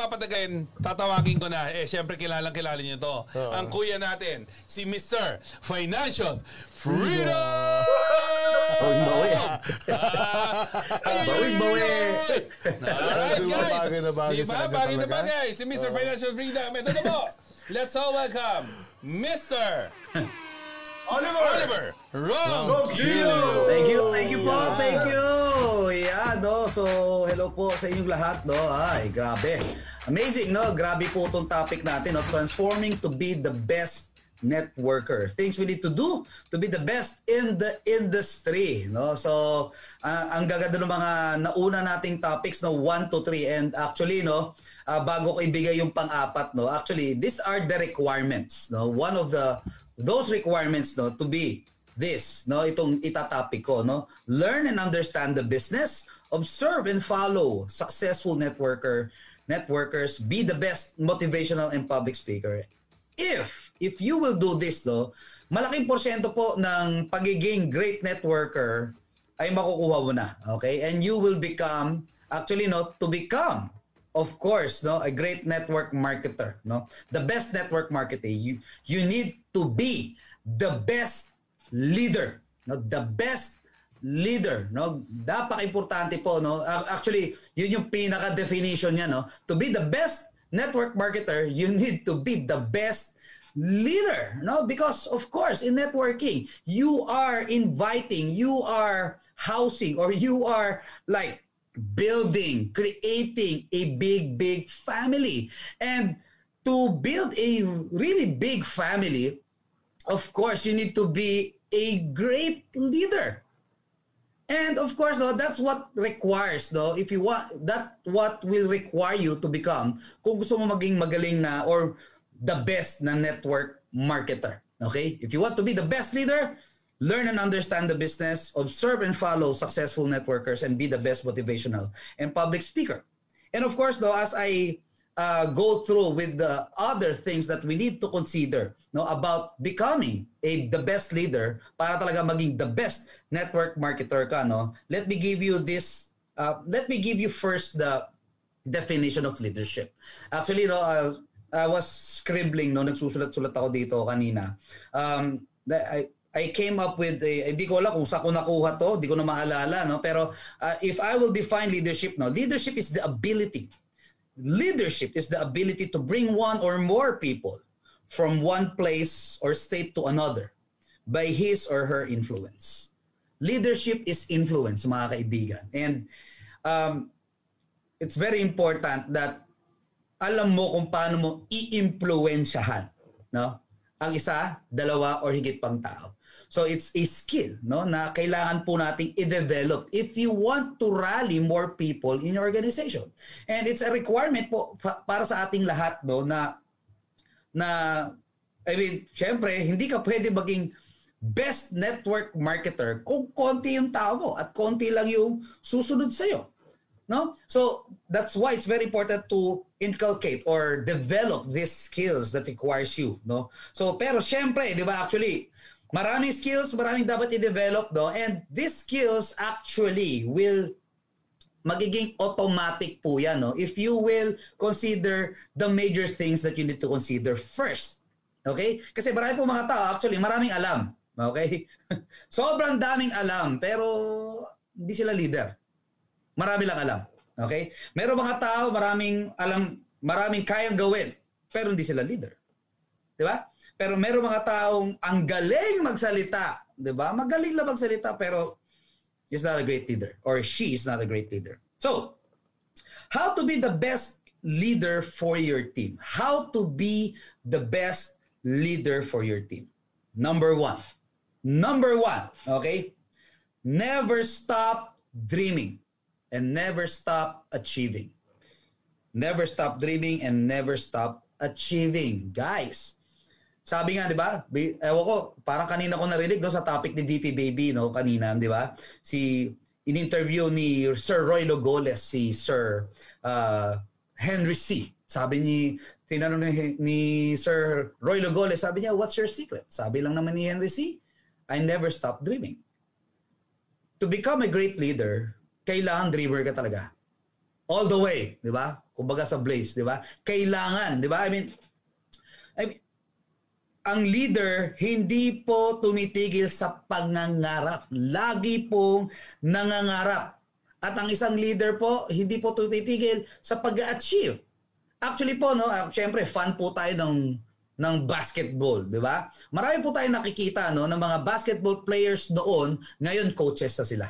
papatagayin. Tatawagin ko na. Eh, syempre, kilalang kilala niyo to. Ang kuya natin, si Mr. Financial Freedom! Bawing bawi. Ay, Bawing bawi. Alright, Diba, guys. bagay na bagay Diba, kanya bagay na talaga? bagay. Si Mr. Financial Freedom. Ito na po. Let's all welcome Mr. Oliver! Oliver Rom Thank you, thank you po, thank you. Yeah, no. So, hello po sa inyong lahat, no. Ay, grabe. Amazing, no. Grabe po itong topic natin, no. Transforming to be the best networker. Things we need to do to be the best in the industry, no. So, uh, ang gaganda ng mga nauna nating topics, no, 1 to 3 and actually, no, uh, bago ko ibigay yung pang-apat, no. Actually, these are the requirements, no. One of the those requirements, no, to be this, no, itong itatopic ko, no. Learn and understand the business, observe and follow successful networker, networkers, be the best motivational and public speaker. If if you will do this, no, malaking porsyento po ng pagiging great networker ay makukuha mo na, okay? And you will become actually no to become of course, no, a great network marketer, no. The best network marketer, you you need to be the best leader, no, the best leader, no. Napaka-importante po, no. Actually, yun yung pinaka definition niya, no. To be the best network marketer, you need to be the best leader, no? Because of course, in networking, you are inviting, you are housing or you are like building, creating a big, big family. And to build a really big family, of course, you need to be a great leader. And of course, no, that's what requires, no, if you want, that what will require you to become kung gusto mo maging magaling na or the best na network marketer. Okay? If you want to be the best leader, learn and understand the business, observe and follow successful networkers, and be the best motivational and public speaker. And of course, though, as I uh, go through with the other things that we need to consider no, about becoming a the best leader para talaga maging the best network marketer ka, no? let me give you this, uh, let me give you first the definition of leadership. Actually, no, uh, I was scribbling, no, nagsusulat-sulat ako dito kanina. Um, I, I came up with a, hindi ko alam kung saan ko nakuha to, hindi ko na maalala, no? Pero uh, if I will define leadership, no, leadership is the ability. Leadership is the ability to bring one or more people from one place or state to another by his or her influence. Leadership is influence, mga kaibigan. And um, it's very important that alam mo kung paano mo i-impluensyahan, no? Ang isa, dalawa, or higit pang tao. So it's a skill no na kailangan po nating i-develop if you want to rally more people in your organization. And it's a requirement po pa- para sa ating lahat no na na I mean, syempre, hindi ka pwede maging best network marketer kung konti yung tao mo at konti lang yung susunod sa'yo. No? So, that's why it's very important to inculcate or develop these skills that requires you. No? So, pero syempre, di ba, actually, maraming skills, maraming dapat i-develop, no? And these skills actually will magiging automatic po yan, no? If you will consider the major things that you need to consider first. Okay? Kasi marami po mga tao, actually, maraming alam. Okay? Sobrang daming alam, pero hindi sila leader. Marami lang alam. Okay? Meron mga tao, maraming alam, maraming kayang gawin, pero hindi sila leader. Di ba? Pero meron mga taong ang galing magsalita, 'di ba? Magaling lang magsalita pero he's not a great leader or she is not a great leader. So, how to be the best leader for your team? How to be the best leader for your team? Number one. Number one, okay? Never stop dreaming and never stop achieving. Never stop dreaming and never stop achieving. Guys, sabi nga, di ba? Ewan ko, parang kanina ko narinig no, sa topic ni VP Baby, no, kanina, di ba? Si, in-interview ni Sir Roy Logoles, si Sir uh, Henry C. Sabi ni, tinanong ni, ni Sir Roy Logoles, sabi niya, what's your secret? Sabi lang naman ni Henry C., I never stop dreaming. To become a great leader, kailangan dreamer ka talaga. all the way, di ba? Kumbaga sa Blaze, di ba? Kailangan, di ba? I mean, I mean, ang leader hindi po tumitigil sa pangangarap. Lagi pong nangangarap. At ang isang leader po, hindi po tumitigil sa pag-achieve. Actually po, no, uh, syempre, fan po tayo ng ng basketball, di ba? Marami po tayo nakikita no ng mga basketball players noon, ngayon coaches na sila.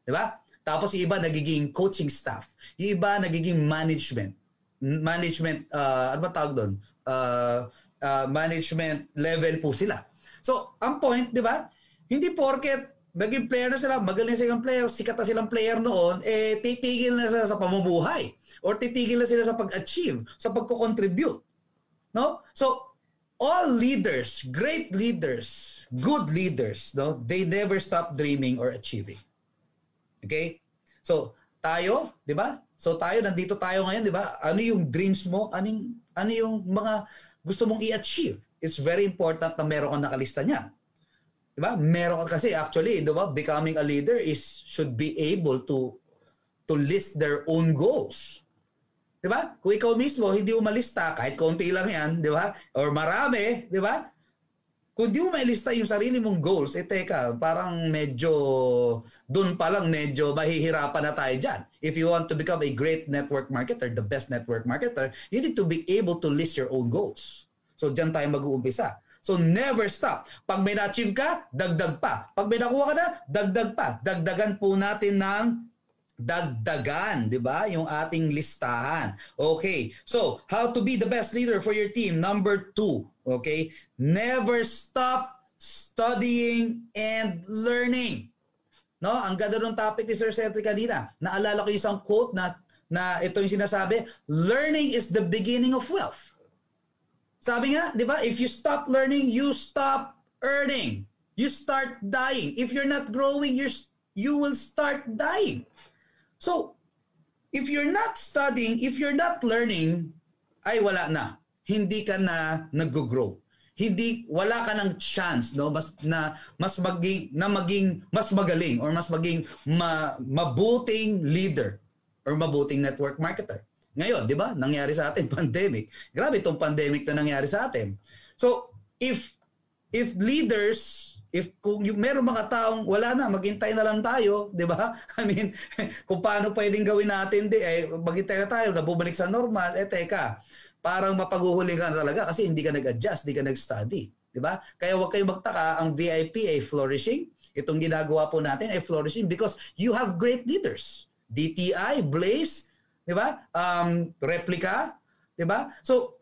Di ba? Tapos yung iba nagiging coaching staff, yung iba nagiging management. Management uh, ano ba tawag doon? Uh, uh, management level po sila. So, ang point, 'di ba? Hindi porket naging player na sila, magaling silang player, sikat na silang player noon, eh titigil na sila sa pamumuhay or titigil na sila sa pag-achieve, sa pagko-contribute. No? So, all leaders, great leaders, good leaders, no, they never stop dreaming or achieving. Okay? So, tayo, 'di ba? So tayo nandito tayo ngayon, 'di ba? Ano yung dreams mo? Anong ano yung mga gusto mong i-achieve? It's very important na meron kang nakalista niyan. 'Di ba? Meron ka kasi actually, 'di ba? Becoming a leader is should be able to to list their own goals. 'Di ba? Kung ikaw mismo hindi mo malista kahit konti lang 'yan, 'di ba? Or marami, 'di ba? Kung di mo mailista yung sarili mong goals, eh teka, parang medyo doon pa lang medyo mahihirapan na tayo dyan. If you want to become a great network marketer, the best network marketer, you need to be able to list your own goals. So dyan tayo mag-uumpisa. So never stop. Pag may na-achieve ka, dagdag pa. Pag may nakuha ka na, dagdag pa. Dagdagan po natin ng dagdagan, 'di ba? Yung ating listahan. Okay. So, how to be the best leader for your team? Number two, okay? Never stop studying and learning. No? Ang ganda ng topic ni Sir Cedric kanina. Naalala ko isang quote na na ito yung sinasabi, learning is the beginning of wealth. Sabi nga, 'di ba? If you stop learning, you stop earning. You start dying. If you're not growing, you're you will start dying. So, if you're not studying, if you're not learning, ay wala na. Hindi ka na nag-grow. Hindi wala ka ng chance no mas na mas maging na maging mas magaling or mas maging ma, mabuting leader or mabuting network marketer. Ngayon, 'di ba? Nangyari sa atin pandemic. Grabe itong pandemic na nangyari sa atin. So, if if leaders if kung yung meron mga taong wala na, maghintay na lang tayo, 'di ba? I mean, kung paano pwedeng gawin natin di eh maghintay na tayo na bumalik sa normal, eh teka, parang mapaguhuli ka na talaga kasi hindi ka nag-adjust, hindi ka nag-study, 'di ba? Kaya huwag kayong magtaka, ang VIP ay flourishing. Itong ginagawa po natin ay flourishing because you have great leaders. DTI, Blaze, 'di ba? Um, replica, 'di ba? So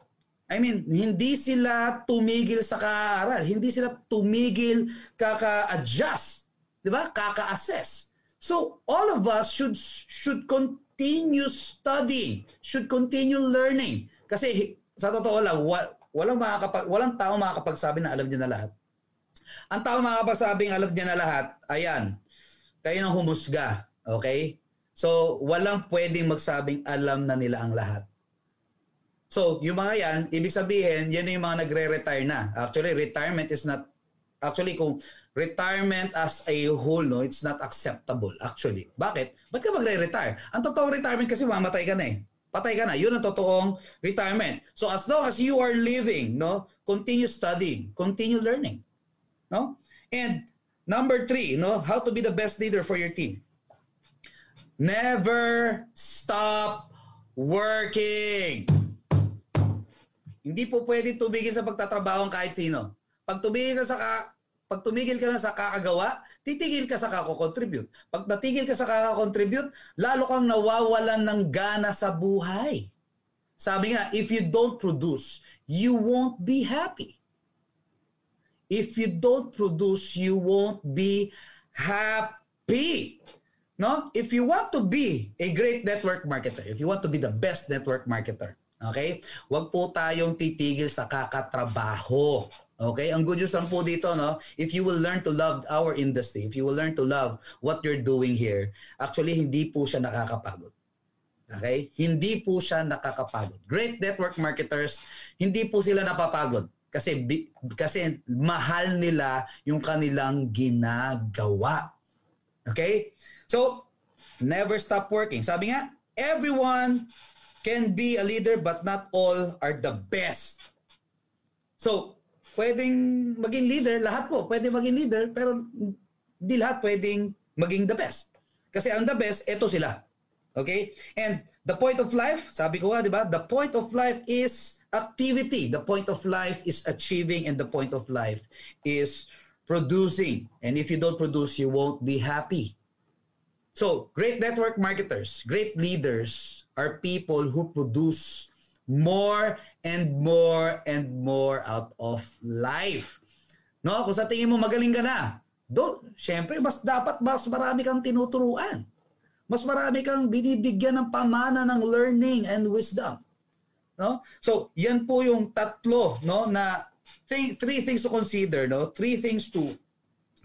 I mean, hindi sila tumigil sa kaaral, hindi sila tumigil kaka-adjust, 'di ba? Kaka-assess. So, all of us should should continue studying, should continue learning. Kasi sa totoo lang, walang makakapag walang tao makakapagsabi na alam niya na lahat. Ang tao makakapagsabi alam niya na lahat, ayan, kayo nang humusga, okay? So, walang pwedeng magsabing alam na nila ang lahat. So, yung mga yan, ibig sabihin, yan yung mga nagre-retire na. Actually, retirement is not, actually kung retirement as a whole, no, it's not acceptable, actually. Bakit? Ba't ka magre-retire? Ang totoong retirement kasi mamatay ka na eh. Patay ka na. Yun ang totoong retirement. So, as long as you are living, no, continue studying, continue learning. No? And number three, no, how to be the best leader for your team. Never stop working. Hindi po pwedeng tumigil sa pagtatrabaho ang kahit sino. Pag tumigil ka sa ka, pag tumigil ka na sa kakagawa, titigil ka sa kako-contribute. Pag natigil ka sa kako-contribute, lalo kang nawawalan ng gana sa buhay. Sabi nga, if you don't produce, you won't be happy. If you don't produce, you won't be happy. No? If you want to be a great network marketer, if you want to be the best network marketer, Okay? Huwag po tayong titigil sa kakatrabaho. Okay? Ang good news lang po dito, no? If you will learn to love our industry, if you will learn to love what you're doing here, actually, hindi po siya nakakapagod. Okay? Hindi po siya nakakapagod. Great network marketers, hindi po sila napapagod kasi kasi mahal nila yung kanilang ginagawa. Okay? So, never stop working. Sabi nga, everyone can be a leader but not all are the best. So, pwedeng maging leader, lahat po pwede maging leader, pero di lahat pwedeng maging the best. Kasi ang the best, ito sila. Okay? And the point of life, sabi ko nga, di ba? The point of life is activity. The point of life is achieving and the point of life is producing. And if you don't produce, you won't be happy. So, great network marketers, great leaders are people who produce more and more and more out of life. No, kung sa tingin mo magaling ka na, do, syempre mas dapat mas marami kang tinuturuan. Mas marami kang binibigyan ng pamana ng learning and wisdom. No? So, yan po yung tatlo no na three, three things to consider, no? Three things to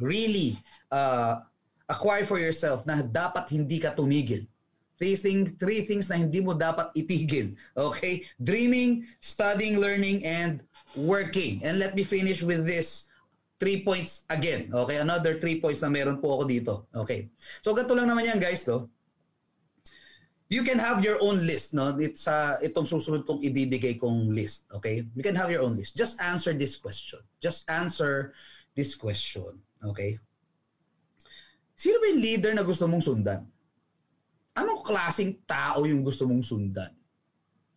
really uh, acquire for yourself na dapat hindi ka tumigil. Three, thing, three things na hindi mo dapat itigil. Okay? Dreaming, studying, learning, and working. And let me finish with this three points again. Okay? Another three points na meron po ako dito. Okay? So, ganito lang naman yan, guys, no? you can have your own list no it's uh, itong susunod kong ibibigay kong list okay you can have your own list just answer this question just answer this question okay sino ba yung leader na gusto mong sundan anong klasing tao yung gusto mong sundan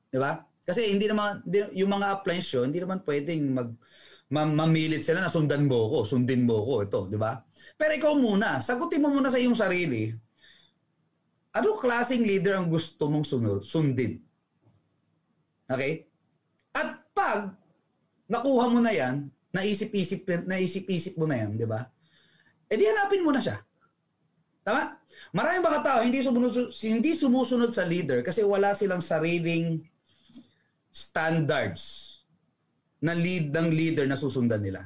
di ba kasi hindi naman yung mga appliance yun hindi naman pwedeng mag mamilit sila na sundan mo ko sundin mo ko ito di ba pero ikaw muna sagutin mo muna sa iyong sarili Anong klaseng leader ang gusto mong sunod, sundin? Okay? At pag nakuha mo na yan, naisip-isip, naisip-isip mo na yan, di ba? E di hanapin mo na siya. Tama? Maraming mga tao hindi sumusunod, hindi sumusunod sa leader kasi wala silang sariling standards na lead ng leader na susundan nila.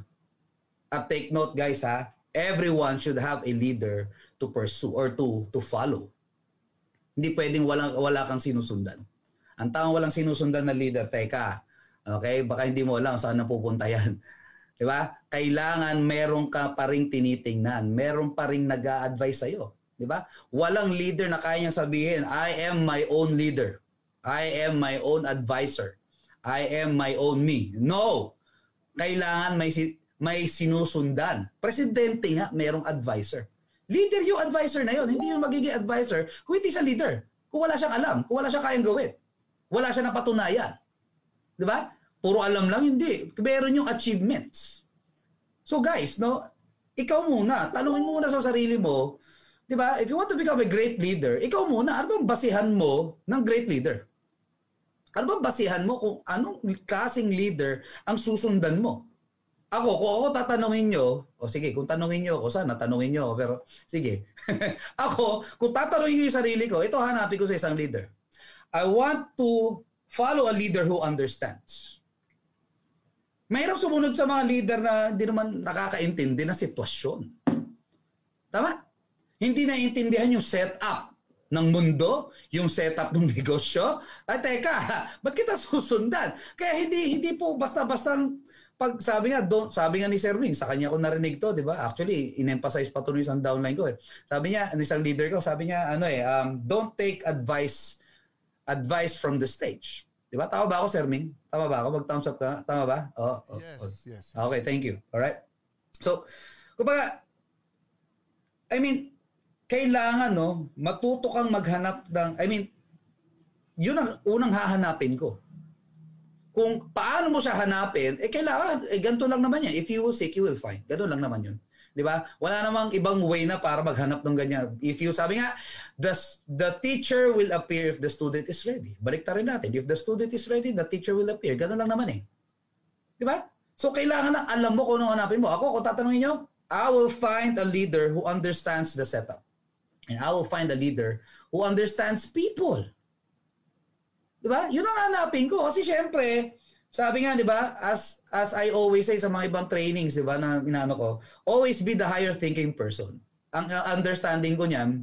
At take note guys ha, everyone should have a leader to pursue or to to follow. Hindi pwedeng wala, wala kang sinusundan. Ang taong walang sinusundan na leader, teka, okay, baka hindi mo alam saan na pupunta yan. Di ba? Kailangan meron ka pa ring tinitingnan, meron pa ring nag advise sa'yo. Di ba? Walang leader na kaya niyang sabihin, I am my own leader. I am my own advisor. I am my own me. No! Kailangan may, may sinusundan. Presidente nga, merong advisor. Leader yung advisor na yon, hindi yung magiging advisor kung hindi siya leader. Kung wala siyang alam, kung wala siyang kayang gawin. Wala siya napatunayan. Di ba? Puro alam lang, hindi. Meron yung achievements. So guys, no, ikaw muna, tanungin muna sa sarili mo, di ba? If you want to become a great leader, ikaw muna, ano bang basihan mo ng great leader? Ano bang basihan mo kung anong klaseng leader ang susundan mo? Ako, kung ako tatanungin nyo, o sige, kung tanungin nyo ako, sana tanungin nyo pero sige. ako, kung tatanungin nyo yung sarili ko, ito hanapin ko sa isang leader. I want to follow a leader who understands. Mahirap sumunod sa mga leader na hindi naman nakakaintindi ng sitwasyon. Tama? Hindi naiintindihan yung setup ng mundo, yung setup ng negosyo. Ay, teka, ba't kita susundan? Kaya hindi hindi po basta-bastang pag sabi nga, don't, sabi nga ni Sir Wing, sa kanya ko narinig to, di ba? Actually, in-emphasize pa to isang downline ko eh. Sabi niya, isang leader ko, sabi niya, ano eh, um, don't take advice advice from the stage. Di ba? Tama ba ako, Sir Ming? Tama ba ako? Mag-thumbs up ka? Tama ba? Oh, oh, yes, oh. yes, yes. Okay, thank you. All right. So, kumbaga, I mean, kailangan, no, matuto kang maghanap ng, I mean, yun ang unang hahanapin ko kung paano mo siya hanapin, eh kailangan, eh ganito lang naman yan. If you will seek, you will find. Ganun lang naman yun. Di ba? Wala namang ibang way na para maghanap ng ganyan. If you, sabi nga, the, the teacher will appear if the student is ready. Balik rin natin. If the student is ready, the teacher will appear. Ganun lang naman eh. Di ba? So kailangan na alam mo kung ano hanapin mo. Ako, kung tatanungin nyo, I will find a leader who understands the setup. And I will find a leader who understands people. 'Di ba? Yun ang hanapin ko kasi syempre, sabi nga 'di ba, as as I always say sa mga ibang trainings 'di ba na inaano ko, always be the higher thinking person. Ang uh, understanding ko niyan,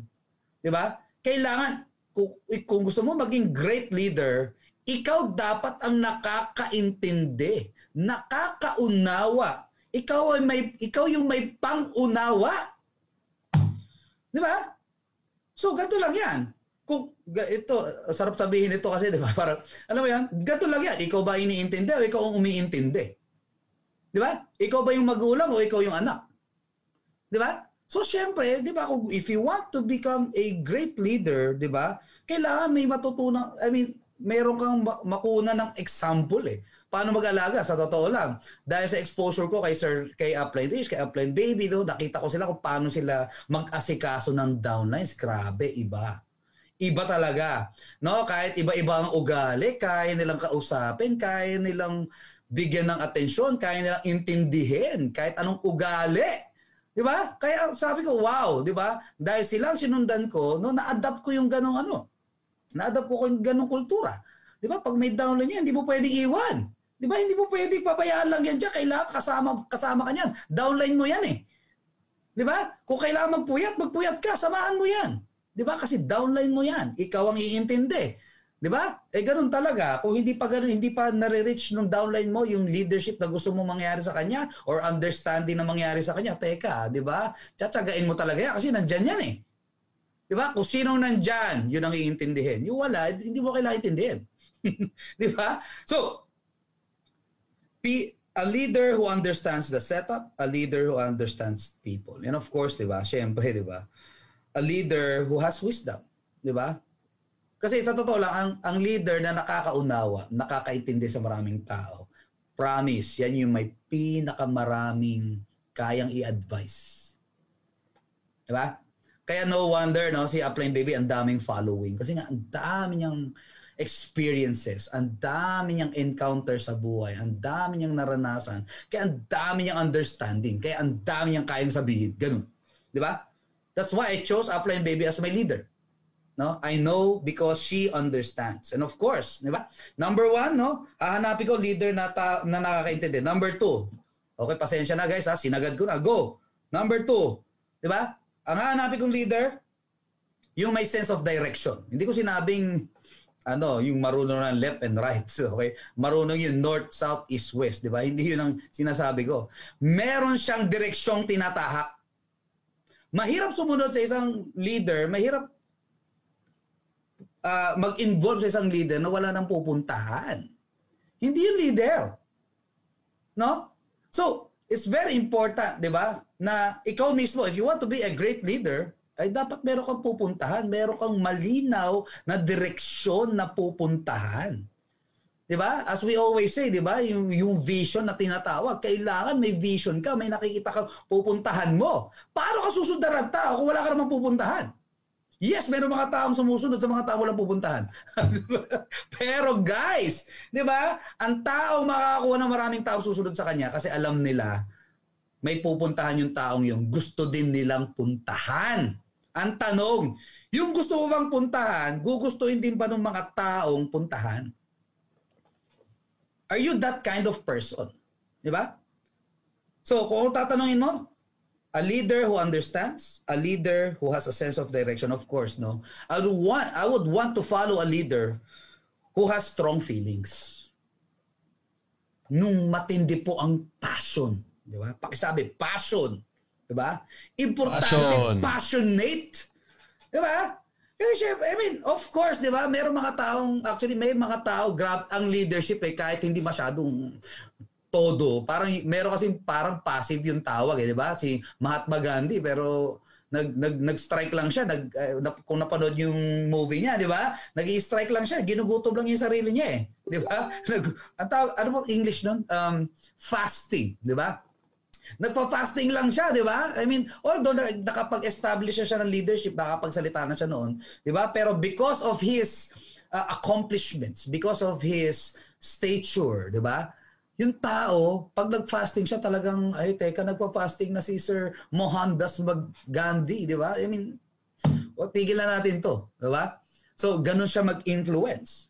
'di ba? Kailangan kung, kung gusto mo maging great leader, ikaw dapat ang nakakaintindi, nakakaunawa. Ikaw ay may ikaw yung may pangunawa. 'Di ba? So ganito lang 'yan kung ito, sarap sabihin ito kasi, di ba? Parang, alam mo yan, gato lang yan. Ikaw ba iniintindi o ikaw ang umiintindi? Di ba? Ikaw ba yung magulang o ikaw yung anak? Di ba? So, syempre, di ba, kung if you want to become a great leader, di ba, kailangan may matutunan, I mean, meron kang ma- makuna ng example eh. Paano mag-alaga? Sa totoo lang. Dahil sa exposure ko kay Sir, kay Upline Dish, kay Upline Baby, do, nakita ko sila kung paano sila mag-asikaso ng downlines. Grabe, iba. Iba talaga. No, kahit iba-iba ang ugali, kaya nilang kausapin, kaya nilang bigyan ng atensyon, kaya nilang intindihin kahit anong ugali. 'Di ba? Kaya sabi ko, wow, 'di ba? Dahil silang sinundan ko, no, na-adapt ko yung ganong ano. Na-adapt ko yung ganong kultura. 'Di ba? Pag may downline niya, hindi mo pwedeng iwan. 'Di ba? Hindi mo pwedeng pabayaan lang yan diyan. Kailangan kasama kasama ka. Downline mo 'yan eh. 'Di ba? Kung kailangan magpuyat, magpuyat ka, samahan mo 'yan. 'Di ba? Kasi downline mo 'yan. Ikaw ang iintindi. 'Di ba? Eh ganun talaga. Kung hindi pa ganun, hindi pa nare-reach ng downline mo yung leadership na gusto mo mangyari sa kanya or understanding na mangyari sa kanya, teka, 'di ba? Tsatsagain mo talaga yan kasi nandiyan yan eh. 'Di ba? Kung sino nandiyan, yun ang iintindihin. Yung wala, hindi mo kailangan intindihin. 'Di ba? So, P- a leader who understands the setup, a leader who understands people. And of course, 'di ba? Syempre, 'di ba? A leader who has wisdom, 'di ba? Kasi sa totoo lang, ang, ang leader na nakakaunawa, nakakaintindi sa maraming tao, promise, yan yung may pinakamaraming kayang i-advise. Di ba? Kaya no wonder, no, si Upline Baby, ang daming following. Kasi nga, ang dami niyang experiences, ang dami niyang encounter sa buhay, ang dami niyang naranasan, kaya ang dami niyang understanding, kaya ang dami niyang kayang sabihin. Ganun. Di ba? That's why I chose Upline Baby as my leader. No? I know because she understands. And of course, di ba? Number one, no? Hahanapin ko leader na, ta- na nakakaintindi. Number two, okay, pasensya na guys ha, sinagad ko na. Go! Number two, di ba? Ang hahanapin kong leader, yung may sense of direction. Hindi ko sinabing ano, yung marunong ng left and right, okay? Marunong yung north, south, east, west, di ba? Hindi yun ang sinasabi ko. Meron siyang direksyong tinatahak. Mahirap sumunod sa isang leader, mahirap uh, mag-involve sa isang leader na wala nang pupuntahan. Hindi yung leader. No? So, it's very important, di ba? Na ikaw mismo, if you want to be a great leader, ay dapat meron kang pupuntahan, meron kang malinaw na direksyon na pupuntahan. 'Di ba? As we always say, 'di ba? Yung yung vision na tinatawag, kailangan may vision ka, may nakikita kang pupuntahan mo. Paano ka susundan ng tao kung wala ka namang pupuntahan? Yes, meron mga taong sumusunod sa mga tao walang pupuntahan. Pero guys, 'di ba? Ang tao makakakuha ng maraming tao susunod sa kanya kasi alam nila may pupuntahan yung taong yung gusto din nilang puntahan. Ang tanong, yung gusto mo bang puntahan, gugustuhin din ba ng mga taong puntahan? Are you that kind of person? Di ba? So, kung tatanungin mo, a leader who understands, a leader who has a sense of direction, of course, no? I would want, I would want to follow a leader who has strong feelings. Nung matindi po ang passion. Di ba? Pakisabi, passion. Di ba? Importante, Passion. passionate. Di ba? Kasi syempre, I mean, of course, di ba? Meron mga taong, actually, may mga tao, grab ang leadership eh, kahit hindi masyadong todo. Parang, meron kasi parang passive yung tawag eh, di ba? Si Mahatma Gandhi, pero nag nag nag-strike lang siya nag uh, na, kung napanood yung movie niya di ba nag-strike lang siya ginugutom lang yung sarili niya eh di ba nag ang tawag, ano bang English nun um fasting di ba Nagpa-fasting lang siya, di ba? I mean, although na, nakapag-establish na siya ng leadership, nakapagsalita na siya noon, di ba? Pero because of his uh, accomplishments, because of his stature, di ba? Yung tao, pag nag-fasting siya talagang, ay teka, nagpa-fasting na si Sir Mohandas Gandhi, di ba? I mean, o, tigilan natin to, di ba? So, ganun siya mag-influence.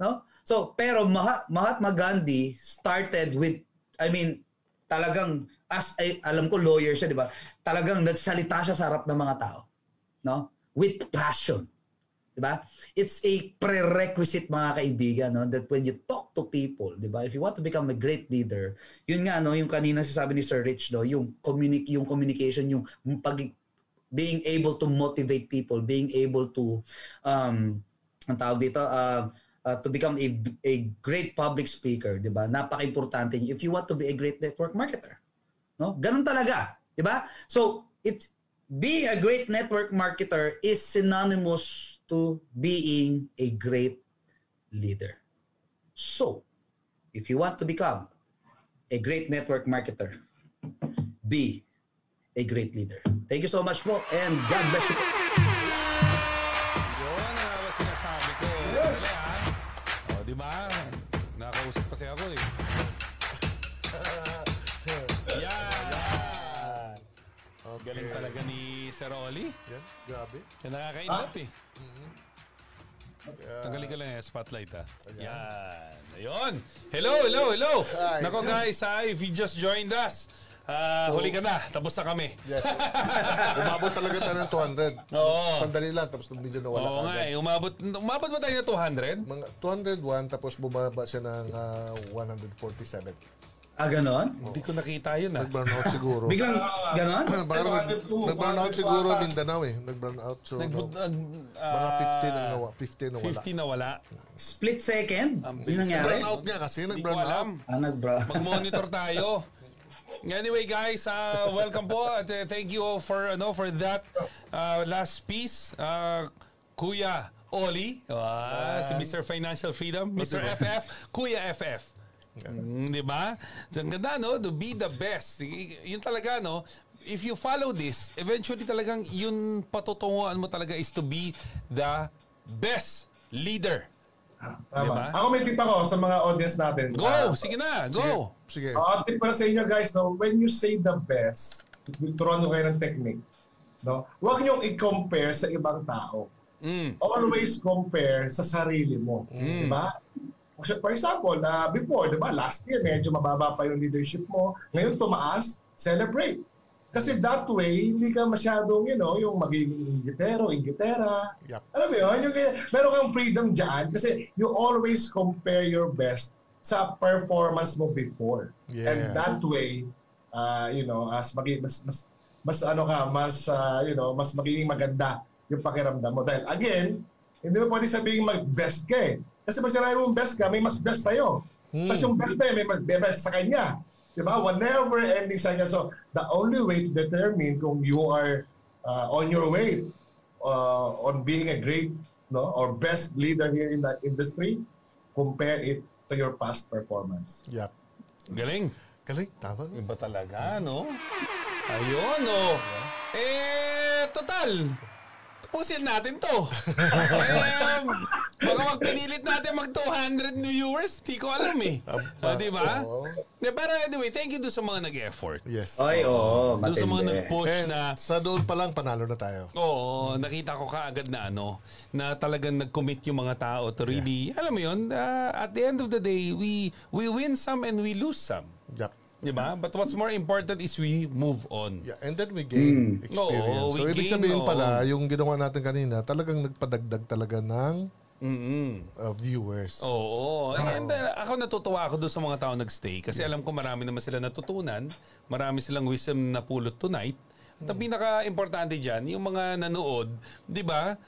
No? So, pero Mahat Mahatma Gandhi started with, I mean, talagang as ay, alam ko lawyer siya, di ba? Talagang nagsalita siya sa harap ng mga tao, no? With passion. Di ba? It's a prerequisite mga kaibigan, no? That when you talk to people, di ba? If you want to become a great leader, yun nga no, yung kanina sasabi ni Sir Rich, no, yung communi- yung communication, yung pag being able to motivate people, being able to um ang tawag dito uh, uh, to become a a great public speaker, 'di ba? Napaka-importante if you want to be a great network marketer. No? Ganun talaga, 'di ba? So, it's being a great network marketer is synonymous to being a great leader. So, if you want to become a great network marketer, be a great leader. Thank you so much po and God bless you Galing talaga ni Sir Oli. Yan, grabe. Kaya nakakainap eh. Tanggalin ko lang yung spotlight ha. Yan. Ayun. Hello, hello, hello. Hi. Nako guys, ha, if you just joined us, ah, huli ka na. Tapos na kami. Yes. Umabot talaga tayo ng 200. Oo. Sandali lang, tapos nung medyo nawala Oo nga agad. eh. Umabot, umabot ba tayo na 200? Mga 201, tapos bumaba siya ng ah, 147. Ah, ganon? Hindi ko nakita yun ah. Nag-burn out siguro. Biglang ganon? Parang nag- 102, nag-burn out siguro Mindanao eh. Nag-burn out. So, Nag, no, nag, mga ah, 50 na nawa. 50 na wala. 50 na wala. Split second? Yung nangyari? Burn out niya kasi. Hindi ko Nag-burn out. alam. Ah, nagbra. Mag-monitor tayo. Anyway guys, uh, welcome po at uh, thank you for ano for that uh, last piece. Uh, Kuya Oli, ah, si Mr. Financial Freedom, Mr. FF, Kuya FF. Mm, di ba? So, ang ganda, no? To be the best. Yun talaga, no? If you follow this, eventually talagang yun patutunguhan mo talaga is to be the best leader. Tama. Diba? Ako may tip ako sa mga audience natin. Go! Ah, Sige na, go! Sige. Uh, tip para sa inyo guys, no, when you say the best, turuan nyo kayo ng technique. No? Huwag nyo i-compare sa ibang tao. Mm. Always compare sa sarili mo. Di ba? For example, uh, before, di ba, last year, medyo mababa pa yung leadership mo. Ngayon, tumaas, celebrate. Kasi that way, hindi ka masyadong, you know, yung magiging ingitero, ingitera. Yup. Alam mo yun? Yung, meron kang freedom dyan kasi you always compare your best sa performance mo before. Yeah. And that way, uh, you know, as magi, mas, mas, mas ano ka, mas, uh, you know, mas magiging maganda yung pakiramdam mo. Dahil again, hindi mo pwede sabihin mag-best ka eh. Kasi pag sinabi mong best ka, may mas best sa'yo. Hmm. Tapos yung best na may mas best sa kanya. Di ba? One never ending sa kanya. So, the only way to determine kung you are uh, on your way uh, on being a great no or best leader here in the industry, compare it to your past performance. Yup. Galing. Galing. Tama. Iba talaga, no? Ayun, no? Eh, total. Tapusin natin to. eh, baka magpinilit natin mag 200 viewers. Di ko alam eh. Ah, di ba? Yeah, pero anyway, thank you doon sa mga nag-effort. Yes. Ay, oo. Doon sa mga nag-push And na... sa doon pa lang, panalo na tayo. Oo, nakita ko kaagad na ano, na talagang nag-commit yung mga tao to really, alam mo yun, uh, at the end of the day, we we win some and we lose some. Yup. Di ba? But what's more important is we move on. Yeah, and then we gain experience. Oo, we so, ibig gain, sabihin oo. pala, yung ginawa natin kanina, talagang nagpadagdag talaga ng mm uh, viewers. Oo. And uh, ako natutuwa ako doon sa mga tao nagstay kasi alam ko marami naman sila natutunan, marami silang wisdom na pulot tonight. At ang pinaka-importante dyan, yung mga nanood, di ba,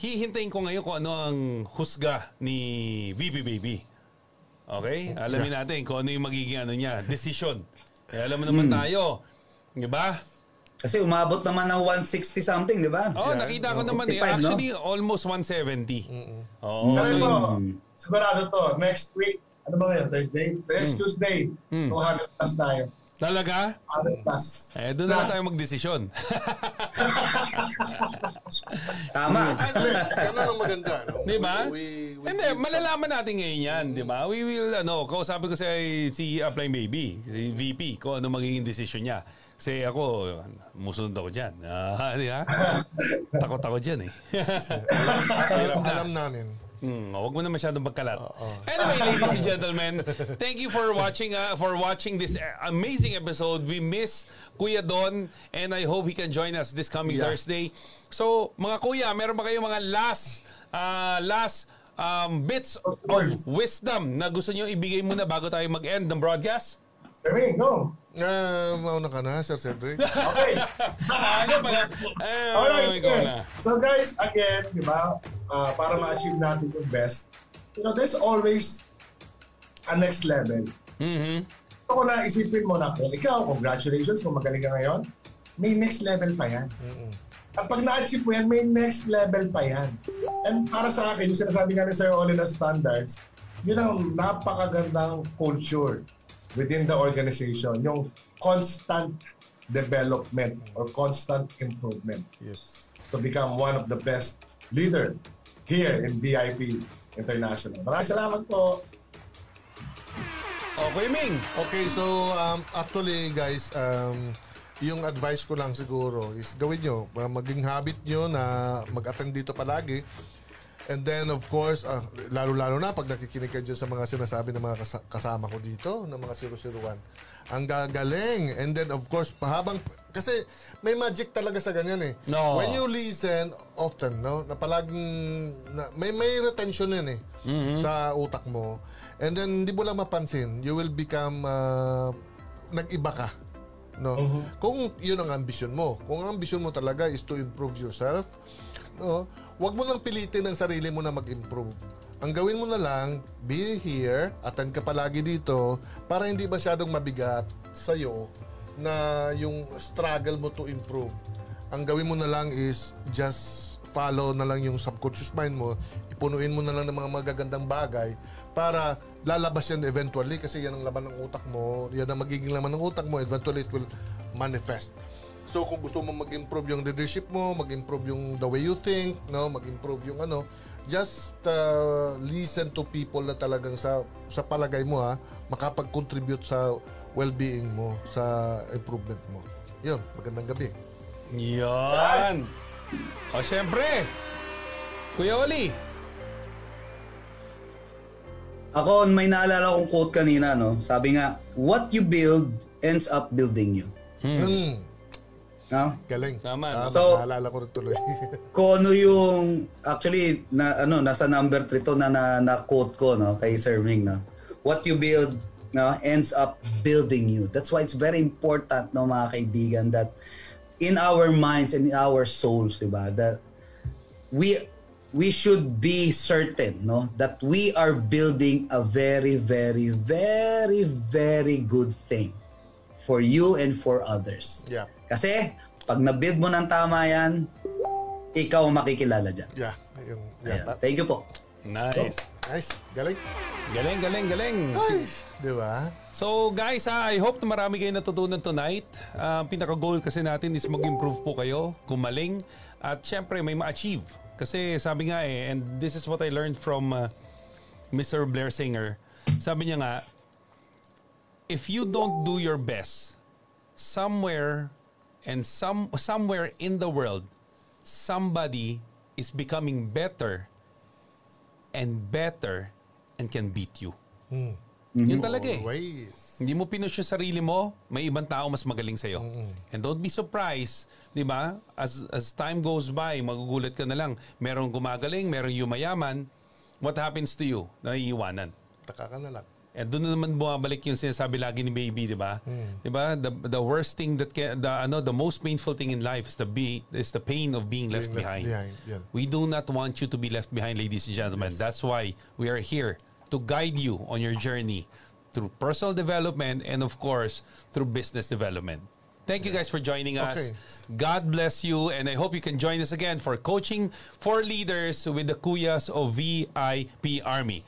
hihintayin ko ngayon kung ano ang husga ni VP Baby. Okay? Alamin natin kung ano yung magiging ano niya, decision. Kaya alam mo naman tayo, di ba? Kasi umabot naman ng 160 something, di ba? Oh, nakita ko naman eh. 65, no? Actually, almost 170. Oo. Pero so ito, yun- sigurado to, next week, ano ba ngayon, Thursday? Next Tuesday, 200 plus tayo. Talaga? 100 plus. Eh, doon na tayo magdesisyon. Tama. Ganun ang maganda. No? Di ba? We, we, Hindi, malalaman natin ngayon yan, di ba? We will, ano, kausapin ko si, si Apply Baby, si VP, kung ano magiging desisyon niya. Kasi ako, musunod ako dyan. Ah, di ba? Takot ako dyan eh. alam, alam namin. Hmm, wag mo na masyadong magkalat. Anyway, ladies and gentlemen, thank you for watching uh, for watching this uh, amazing episode. We miss Kuya Don and I hope he can join us this coming Yeah. Thursday. So, mga kuya, meron ba kayong mga last uh, last um, bits of wisdom na gusto niyo ibigay muna bago tayo mag-end ng broadcast? Erwin, go. Ah, mauna ka na, Sir Cedric. Okay. ano pala? Eh, Alright. okay. na. So guys, again, di ba, ah, para ma-achieve natin yung best, you know, there's always a next level. Mhm. Ito ko na isipin mo na kung ikaw, congratulations kung magaling ka ngayon, may next level pa yan. At pag na-achieve mo yan, may next level pa yan. And para sa akin, yung sinasabi nga ni Sir Oli na standards, yun ang napakagandang culture within the organization. Yung constant development or constant improvement Yes. to become one of the best leader here in VIP International. Maraming salamat po. Okay, Ming. Okay, so um, actually guys, um, yung advice ko lang siguro is gawin nyo, uh, maging habit nyo na mag-attend dito palagi. And then of course, uh, lalo-lalo na pag nakikinig kayo dyan sa mga sinasabi ng mga kasa- kasama ko dito, ng mga 001. Ang gagaling. And then of course, pahabang, kasi may magic talaga sa ganyan eh. No. When you listen often, no, na palaging, na, may, may retention yun eh sa utak mo. And then, hindi mo lang mapansin, you will become, uh, nag-iba ka. No? Kung yun ang ambisyon mo. Kung ang ambisyon mo talaga is to improve yourself, no? Huwag mo lang pilitin ang sarili mo na mag-improve. Ang gawin mo na lang, be here, attend ka palagi dito, para hindi masyadong mabigat sa'yo na yung struggle mo to improve. Ang gawin mo na lang is just follow na lang yung subconscious mind mo, ipunuin mo na lang ng mga magagandang bagay para lalabas yan eventually kasi yan ang laman ng utak mo, yan ang magiging laman ng utak mo, eventually it will manifest. So kung gusto mo mag-improve yung leadership mo, mag-improve yung the way you think, no, mag-improve yung ano, just uh, listen to people na talagang sa sa palagay mo ha, makapag-contribute sa well-being mo, sa improvement mo. Yun, magandang gabi. Yan. O, syempre. Kuya Oli. Ako, may naalala kong quote kanina, no? Sabi nga, what you build ends up building you. Hmm. No? Galing. Tama, no? So- naalala ko rin tuloy. Kung ano yung, actually, na, ano, nasa number 3 to na, na, na quote ko, no? Kay Sir Ming, no? What you build, no? Ends up building you. That's why it's very important, no, mga kaibigan, that in our minds and in our souls, di ba, that we we should be certain no that we are building a very very very very good thing for you and for others yeah. kasi pag na-build mo ng tama yan ikaw makikilala dyan Yeah. Yung, Ayan. yeah. thank you po Nice. Nice. Galing. Galing, galing, galing. Di ba? So guys, ah, I hope na marami kayo natutunan tonight. Ah, Ang pinaka-goal kasi natin is mag-improve po kayo, gumaling, at syempre may ma-achieve. Kasi sabi nga eh, and this is what I learned from ah, Mr. Blair Singer. Sabi niya nga, if you don't do your best, somewhere and some somewhere in the world, somebody is becoming better and better and can beat you. Yun talaga eh. Always. Hindi mo pinush yung sarili mo, may ibang tao mas magaling sa'yo. And don't be surprised, di ba? As, as time goes by, magugulat ka na lang. Merong gumagaling, merong yumayaman. What happens to you? Naiiwanan. Taka ka na lang. And doon na naman bumabalik yung sinasabi lagi ni baby, di ba? Hmm. Di ba? The, the worst thing that can, the, ano, the most painful thing in life is the, be, is the pain of being left, Being left behind. behind, yan. We do not want you to be left behind, ladies and gentlemen. That's why we are here to guide you on your journey through personal development and, of course, through business development. Thank you guys for joining us. Okay. God bless you, and I hope you can join us again for coaching for leaders with the Kuyas of VIP Army.